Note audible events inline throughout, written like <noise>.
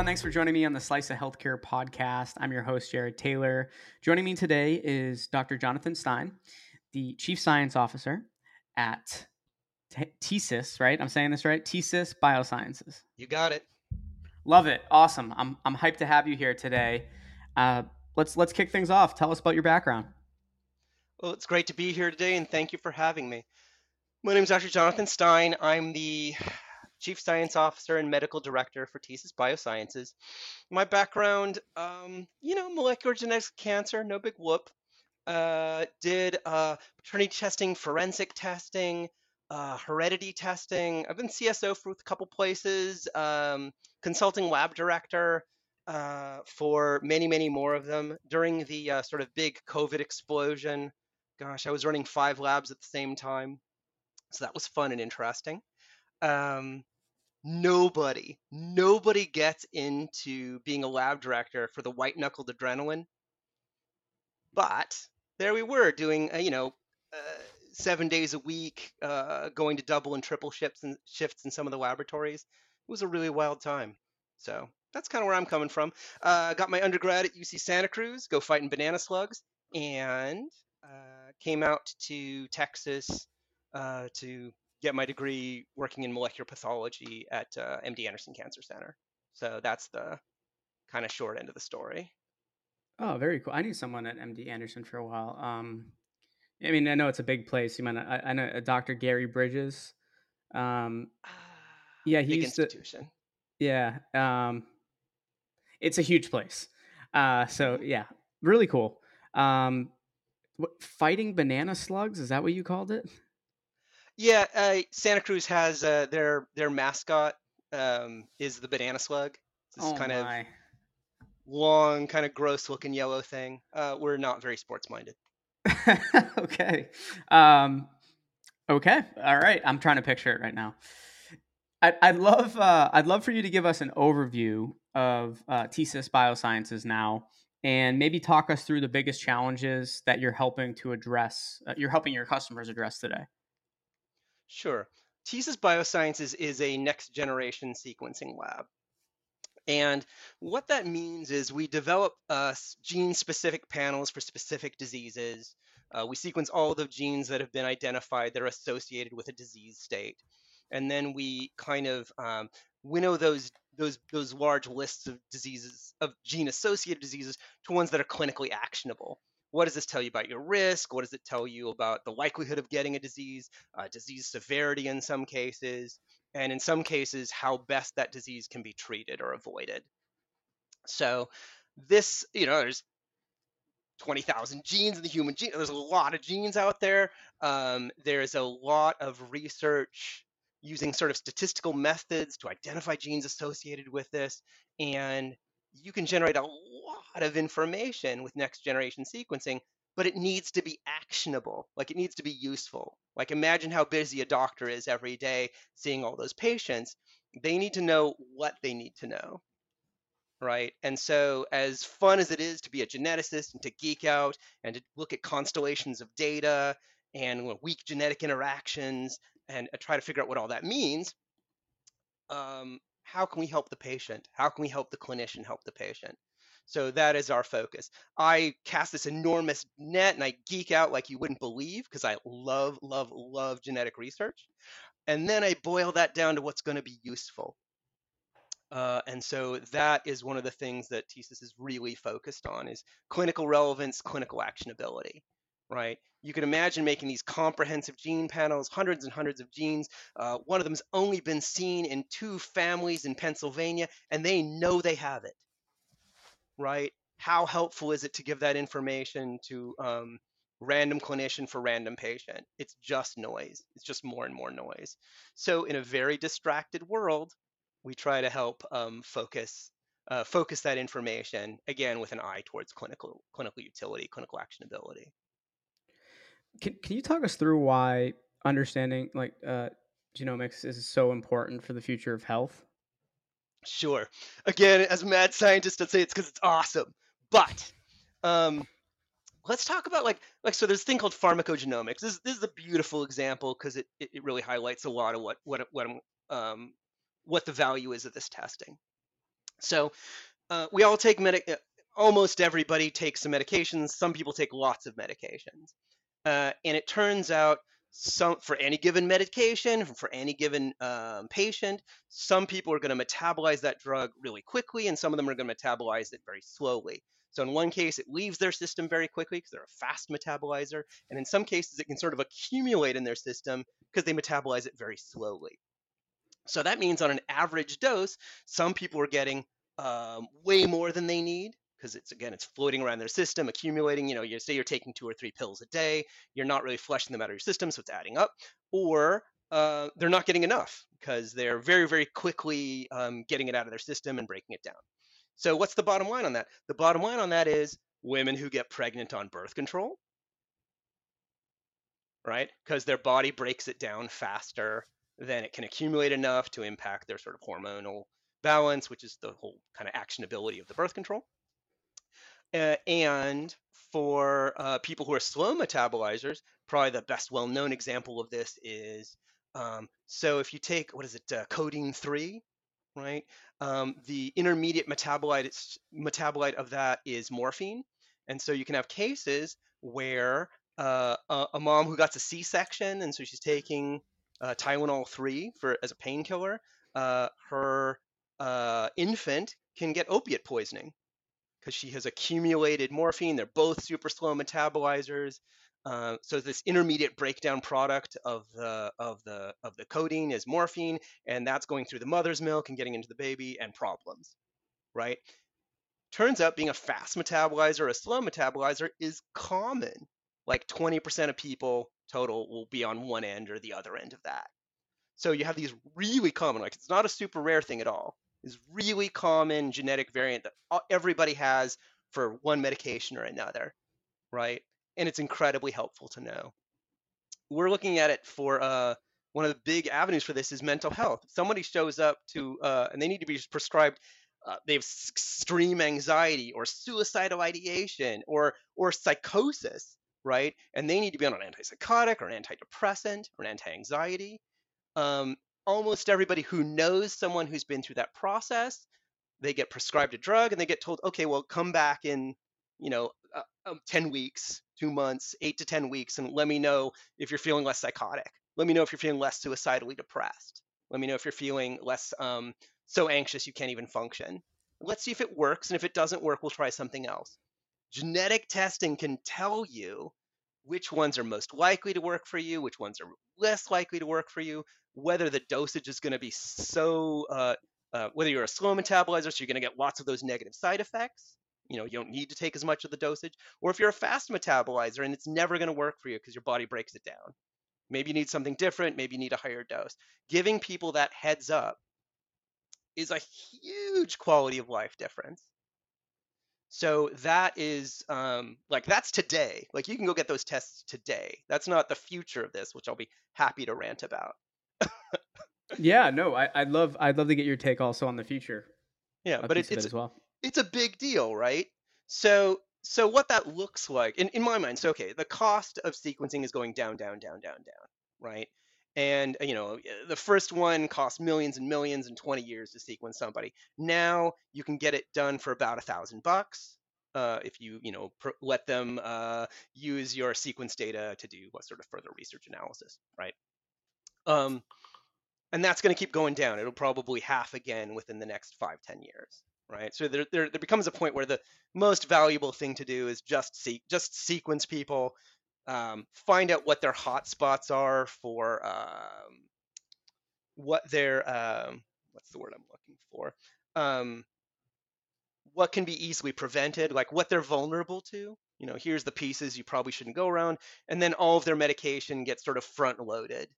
everyone. Thanks for joining me on the Slice of Healthcare podcast. I'm your host, Jared Taylor. Joining me today is Dr. Jonathan Stein, the Chief Science Officer at TSIS, right? I'm saying this right? TSIS Biosciences. You got it. Love it. Awesome. I'm, I'm hyped to have you here today. Uh, let's let's kick things off. Tell us about your background. Well, it's great to be here today, and thank you for having me. My name is Dr. Jonathan Stein. I'm the Chief Science Officer and Medical Director for TSIS Biosciences. My background, um, you know, molecular genetics cancer, no big whoop. Uh, did uh, paternity testing, forensic testing, uh, heredity testing. I've been CSO for a couple places, um, consulting lab director uh, for many, many more of them. During the uh, sort of big COVID explosion, gosh, I was running five labs at the same time. So that was fun and interesting. Um, nobody, nobody gets into being a lab director for the white knuckled adrenaline. But there we were doing, uh, you know, uh, seven days a week, uh, going to double and triple shifts and shifts in some of the laboratories. It was a really wild time. So that's kind of where I'm coming from. Uh, got my undergrad at UC Santa Cruz, go fighting banana slugs, and uh, came out to Texas uh, to get my degree working in molecular pathology at uh, MD Anderson Cancer Center. So that's the kind of short end of the story. Oh, very cool. I knew someone at MD Anderson for a while. Um, I mean, I know it's a big place. You might, I, I know uh, Dr. Gary Bridges. Um, yeah, he used institution. To, yeah, um, it's a huge place. Uh, so yeah, really cool. Um, what, fighting banana slugs is that what you called it? Yeah, uh, Santa Cruz has uh, their their mascot um, is the banana slug. This oh kind my. of long, kind of gross looking yellow thing. Uh, we're not very sports minded. <laughs> okay. Um, okay. All right. I'm trying to picture it right now. I, I'd love uh, I'd love for you to give us an overview of uh, TSIS Biosciences now, and maybe talk us through the biggest challenges that you're helping to address. Uh, you're helping your customers address today. Sure. TSIS Biosciences is a next generation sequencing lab. And what that means is we develop uh, gene specific panels for specific diseases. Uh, we sequence all the genes that have been identified that are associated with a disease state. And then we kind of um, winnow those those those large lists of diseases of gene associated diseases to ones that are clinically actionable what does this tell you about your risk? What does it tell you about the likelihood of getting a disease, uh, disease severity in some cases, and in some cases, how best that disease can be treated or avoided? So, this, you know, there's 20,000 genes in the human gene. There's a lot of genes out there. Um, there's a lot of research using sort of statistical methods to identify genes associated with this. And you can generate a lot of information with next generation sequencing, but it needs to be actionable. Like it needs to be useful. Like imagine how busy a doctor is every day seeing all those patients. They need to know what they need to know. Right. And so, as fun as it is to be a geneticist and to geek out and to look at constellations of data and weak genetic interactions and uh, try to figure out what all that means, um, how can we help the patient? How can we help the clinician help the patient? So that is our focus. I cast this enormous net and I geek out like you wouldn't believe because I love, love, love genetic research. And then I boil that down to what's going to be useful. Uh, and so that is one of the things that TSIS is really focused on is clinical relevance, clinical actionability right? You can imagine making these comprehensive gene panels, hundreds and hundreds of genes. Uh, one of them's only been seen in two families in Pennsylvania, and they know they have it, right? How helpful is it to give that information to um, random clinician for random patient? It's just noise. It's just more and more noise. So in a very distracted world, we try to help um, focus uh, focus that information again with an eye towards clinical clinical utility, clinical actionability. Can Can you talk us through why understanding like uh, genomics is so important for the future of health? Sure. Again, as a mad scientist, I'd say it's because it's awesome. But Um, let's talk about like like so there's a thing called pharmacogenomics. This, this is a beautiful example because it, it, really highlights a lot of what what what um, what the value is of this testing. So uh, we all take medic. Uh, almost everybody takes some medications. Some people take lots of medications, uh, and it turns out some for any given medication for any given um, patient some people are going to metabolize that drug really quickly and some of them are going to metabolize it very slowly. So in one case it leaves their system very quickly because they're a fast metabolizer and in some cases it can sort of accumulate in their system because they metabolize it very slowly. So that means on an average dose some people are getting um, way more than they need because it's again it's floating around their system accumulating you know you say you're taking two or three pills a day you're not really flushing them out of your system so it's adding up or uh, they're not getting enough because they're very very quickly um, getting it out of their system and breaking it down. So what's the bottom line on that? The bottom line on that is women who get pregnant on birth control right? Because their body breaks it down faster than it can accumulate enough to impact their sort of hormonal balance which is the whole kind of actionability of the birth control uh, and for uh, people who are slow metabolizers, probably the best well-known example of this is um, so if you take what is it, uh, codeine three, right? Um, the intermediate metabolite metabolite of that is morphine, and so you can have cases where uh, a, a, mom who got a C-section, and so she's taking uh, Tylenol three for as a painkiller. Uh, her infant can get opiate poisoning because she has accumulated morphine. They're both super slow metabolizers. Uh, so this intermediate breakdown product of the of the of the codeine is morphine, and that's going through the mother's milk and getting into the baby and problems, right? Turns out being a fast metabolizer, a slow metabolizer is common. Like 20% of people total will be on one end or the other end of that. So you have these really common, like it's not a super rare thing at all is really common genetic variant that everybody has for one medication or another, right? And it's incredibly helpful to know. We're looking at it for uh, one of the big avenues for this is mental health. Somebody shows up to uh, and they need to be prescribed. Uh, they have extreme anxiety or suicidal ideation or or psychosis, right? And they need to be on an antipsychotic or an antidepressant or an anti-anxiety. Um, almost everybody who knows someone who's been through that process, they get prescribed a drug and they get told, okay, well, come back in, you know, uh, um, 10 weeks, two months, eight to 10 weeks, and let me know if you're feeling less psychotic. Let me know if you're feeling less suicidally depressed. Let me know if you're feeling less um, so anxious you can't even function. Let's see if it works. And if it doesn't work, we'll try something else. Genetic testing can tell you which ones are most likely to work for you, which ones are less likely to work for you, whether the dosage is going to be so, uh, uh, whether you're a slow metabolizer, so you're going to get lots of those negative side effects. You know, you don't need to take as much of the dosage. Or if you're a fast metabolizer and it's never going to work for you because your body breaks it down. Maybe you need something different. Maybe you need a higher dose. Giving people that heads up is a huge quality of life difference. So that is um, like that's today. Like you can go get those tests today. That's not the future of this, which I'll be happy to rant about. <laughs> yeah, no, I, would love I'd love to get your take also on the future. Yeah, but it, it's it as well. It's a big deal, right? So so what that looks like in, in my mind, so okay, the cost of sequencing is going down, down, down, down, down, right? And you know, the first one cost millions and millions and 20 years to sequence somebody. Now you can get it done for about a thousand bucks. Uh, if you you know pr- let them uh, use your sequence data to do what sort of further research analysis, right? Um, and that's going to keep going down. It'll probably half again within the next five, ten years, right? So there, there, there becomes a point where the most valuable thing to do is just see, just sequence people, um, find out what their hotspots are for um, what their um, what's the word I'm looking for, um, what can be easily prevented, like what they're vulnerable to. You know, here's the pieces you probably shouldn't go around, and then all of their medication gets sort of front loaded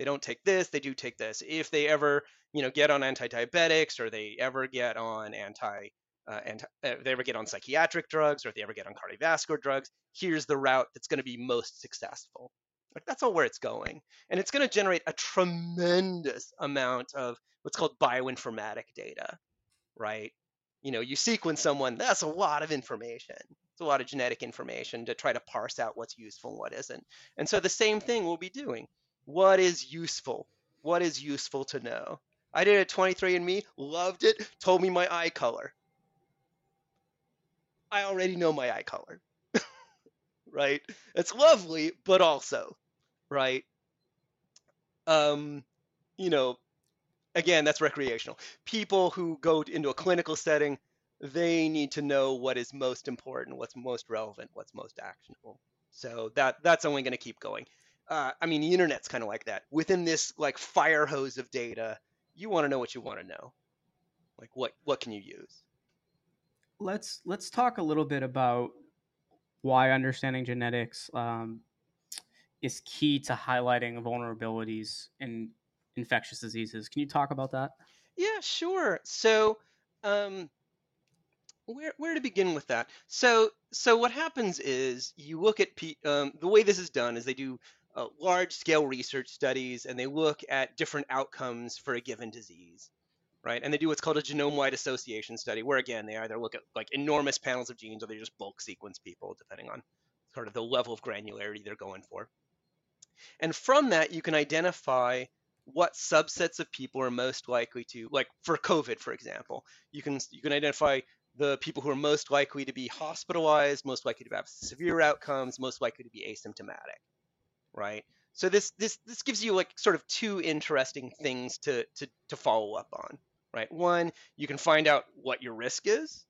they don't take this, they do take this. If they ever, you know, get on anti-diabetics or they ever get on anti, uh, anti uh, they ever get on psychiatric drugs or if they ever get on cardiovascular drugs, here's the route that's going to be most successful. Like that's all where it's going. And it's going to generate a tremendous amount of what's called bioinformatic data, right? You know, you sequence someone, that's a lot of information. It's a lot of genetic information to try to parse out what's useful and what isn't. And so the same thing we'll be doing. What is useful? What is useful to know? I did a 23andMe, loved it, told me my eye color. I already know my eye color. <laughs> right? It's lovely, but also, right? Um, you know, again, that's recreational. People who go into a clinical setting, they need to know what is most important, what's most relevant, what's most actionable. So that that's only going to keep going. Uh, I mean, the internet's kind of like that. Within this like fire hose of data, you want to know what you want to know. Like what what can you use? Let's let's talk a little bit about why understanding genetics um, is key to highlighting vulnerabilities in infectious diseases. Can you talk about that? Yeah, sure. So, um, where where to begin with that? So so what happens is you look at P, um, the way this is done is they do uh, large scale research studies and they look at different outcomes for a given disease, right? And they do what's called a genome wide association study, where again they either look at like enormous panels of genes or they just bulk sequence people, depending on sort of the level of granularity they're going for. And from that, you can identify what subsets of people are most likely to, like for COVID, for example, you can you can identify the people who are most likely to be hospitalized, most likely to have severe outcomes, most likely to be asymptomatic, right? So this this this gives you like sort of two interesting things to to to follow up on, right? One, you can find out what your risk is,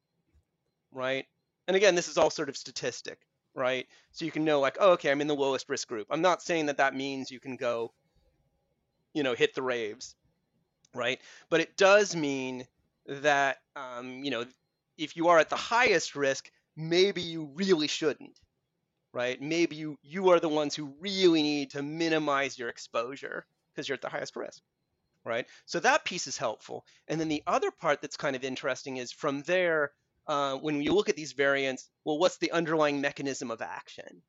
right? And again, this is all sort of statistic, right? So you can know like, oh, okay, I'm in the lowest risk group. I'm not saying that that means you can go, you know, hit the raves, right? But it does mean that um, you know if you are at the highest risk, maybe you really shouldn't, right? Maybe you you are the ones who really need to minimize your exposure because you're at the highest risk, right? So that piece is helpful. And then the other part that's kind of interesting is from there, uh, when you look at these variants, well, what's the underlying mechanism of action,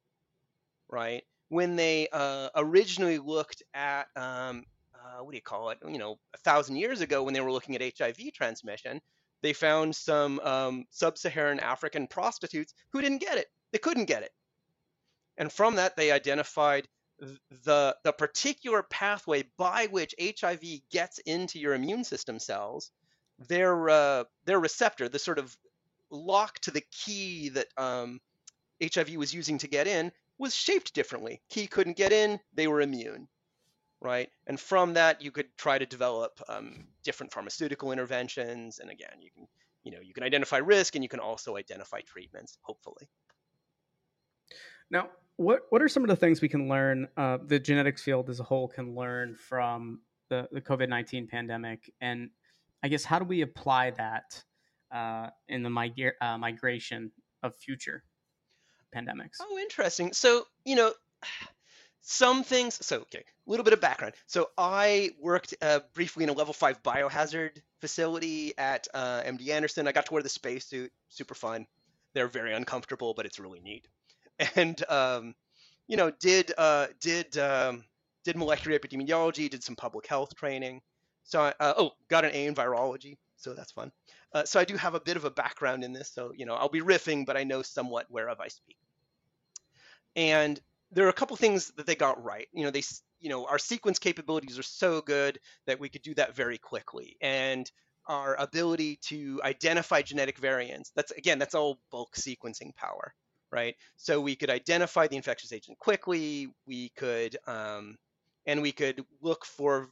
right? When they uh, originally looked at um, uh, what do you call it? You know, a thousand years ago, when they were looking at HIV transmission, they found some um, sub-Saharan African prostitutes who didn't get it. They couldn't get it. And from that, they identified the, the particular pathway by which HIV gets into your immune system cells, their, uh, their receptor, the sort of lock to the key that um, HIV was using to get in, was shaped differently. Key couldn't get in, they were immune right? And from that, you could try to develop um, different pharmaceutical interventions. And again, you can, you know, you can identify risk and you can also identify treatments, hopefully. Now, what what are some of the things we can learn? Uh, the genetics field as a whole can learn from the the COVID nineteen pandemic, and I guess how do we apply that uh, in the migra- uh, migration of future pandemics? Oh, interesting. So you know some things so okay a little bit of background so i worked uh, briefly in a level 5 biohazard facility at uh, md anderson i got to wear the spacesuit super fun they're very uncomfortable but it's really neat and um, you know did uh, did um, did molecular epidemiology did some public health training so I, uh, oh got an a in virology so that's fun uh, so i do have a bit of a background in this so you know i'll be riffing but i know somewhat whereof i speak and there are a couple things that they got right. You know, they you know our sequence capabilities are so good that we could do that very quickly, and our ability to identify genetic variants. That's again, that's all bulk sequencing power, right? So we could identify the infectious agent quickly. We could um, and we could look for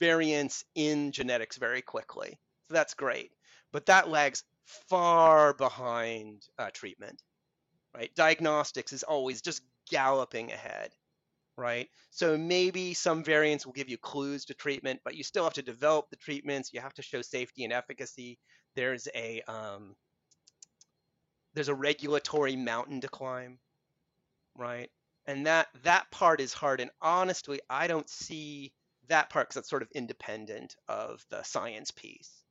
variants in genetics very quickly. So that's great, but that lags far behind uh, treatment right? Diagnostics is always just galloping ahead, right? So maybe some variants will give you clues to treatment, but you still have to develop the treatments. You have to show safety and efficacy. There's a um, there's a regulatory mountain to climb, right? And that that part is hard. And honestly, I don't see that part because that's sort of independent of the science piece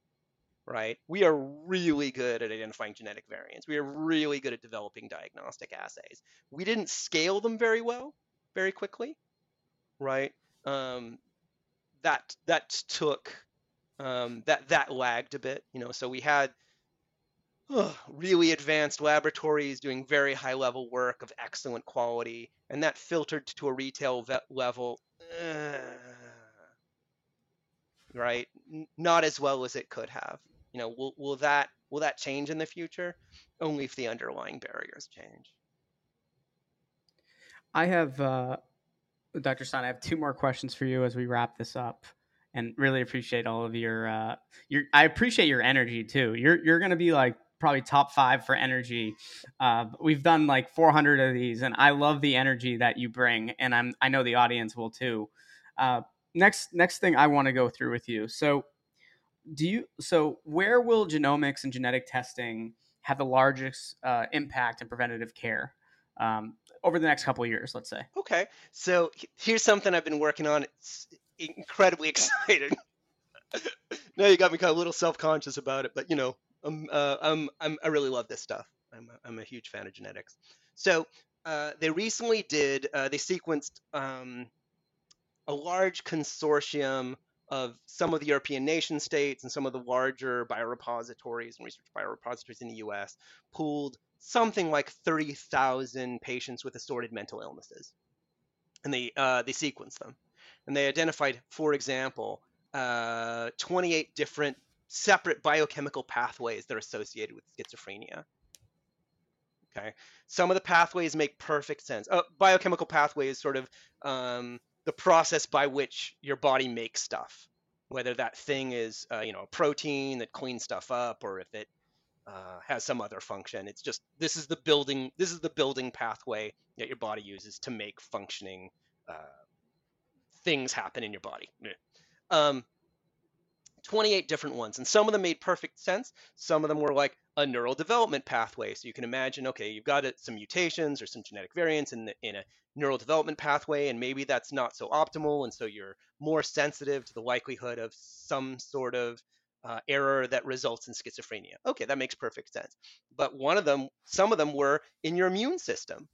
right? We are really good at identifying genetic variants. We are really good at developing diagnostic assays. We didn't scale them very well, very quickly, right? Um, that that took um, that that lagged a bit, you know. So we had really advanced laboratories doing very high level work of excellent quality, and that filtered to a retail level, uh, right? Not as well as it could have. You know, will, will that will that change in the future? Only if the underlying barriers change. I have, uh, Dr. Stein, I have two more questions for you as we wrap this up and really appreciate all of your uh your I appreciate your energy too. You're you're gonna be like probably top five for energy. Uh, we've done like 400 of these, and I love the energy that you bring, and I'm I know the audience will too. Uh, next next thing I want to go through with you. So, do you so where will genomics and genetic testing have the largest uh, impact in preventative care? Um, over the next couple years, let's say. Okay, so here's something I've been working on. It's incredibly <laughs> exciting. <laughs> now you got me kind of a little self-conscious about it, but you know, I'm, uh, I'm, I'm, i really love this stuff. I'm, a, I'm a huge fan of genetics. So uh, they recently did, uh, they sequenced um, a large consortium of some of the European nation states and some of the larger biorepositories and research biorepositories in the US pooled something like 30,000 patients with assorted mental illnesses. And they, uh, they sequenced them and they identified, for example, uh, 28 different separate biochemical pathways that are associated with schizophrenia. Okay, some of the pathways make perfect sense. Uh, biochemical pathway is sort of um, the process by which your body makes stuff, whether that thing is uh, you know a protein that cleans stuff up or if it uh, has some other function. It's just this is the building this is the building pathway that your body uses to make functioning uh, things happen in your body. Um, 28 different ones, and some of them made perfect sense. Some of them were like a neural development pathway. So you can imagine, okay, you've got some mutations or some genetic variants in, the, in a neural development pathway, and maybe that's not so optimal, and so you're more sensitive to the likelihood of some sort of uh, error that results in schizophrenia. Okay, that makes perfect sense. But one of them, some of them were in your immune system.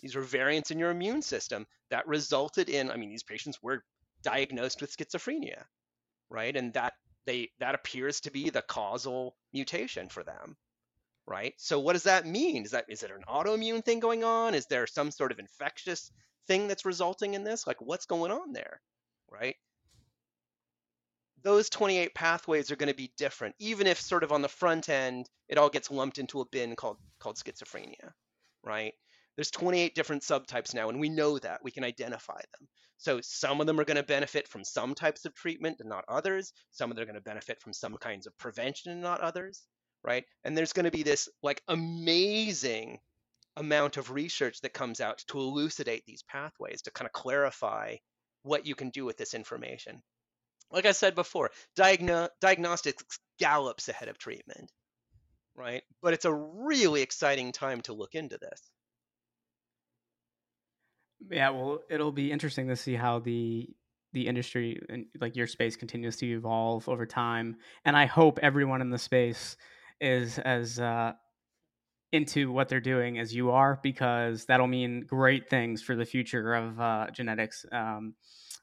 These were variants in your immune system that resulted in, I mean, these patients were diagnosed with schizophrenia, right? And that they that appears to be the causal mutation for them, right? So what does that mean? Is that is it an autoimmune thing going on? Is there some sort of infectious thing that's resulting in this? Like what's going on there, right? Those 28 pathways are going to be different, even if sort of on the front end it all gets lumped into a bin called called schizophrenia, right? There's 28 different subtypes now, and we know that. We can identify them. So some of them are going to benefit from some types of treatment and not others. Some of them are going to benefit from some kinds of prevention and not others, right? And there's going to be this like amazing amount of research that comes out to elucidate these pathways, to kind of clarify what you can do with this information. Like I said before, diagno- diagnostics gallops ahead of treatment, right? But it's a really exciting time to look into this. Yeah, well, it'll be interesting to see how the the industry and like your space continues to evolve over time. And I hope everyone in the space is as uh, into what they're doing as you are, because that'll mean great things for the future of uh, genetics um,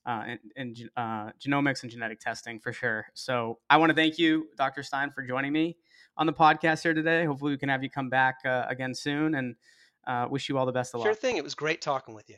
uh, and, and uh, genomics and genetic testing for sure. So I want to thank you, Dr. Stein, for joining me on the podcast here today. Hopefully, we can have you come back uh, again soon and uh, wish you all the best of luck. Sure thing. It was great talking with you.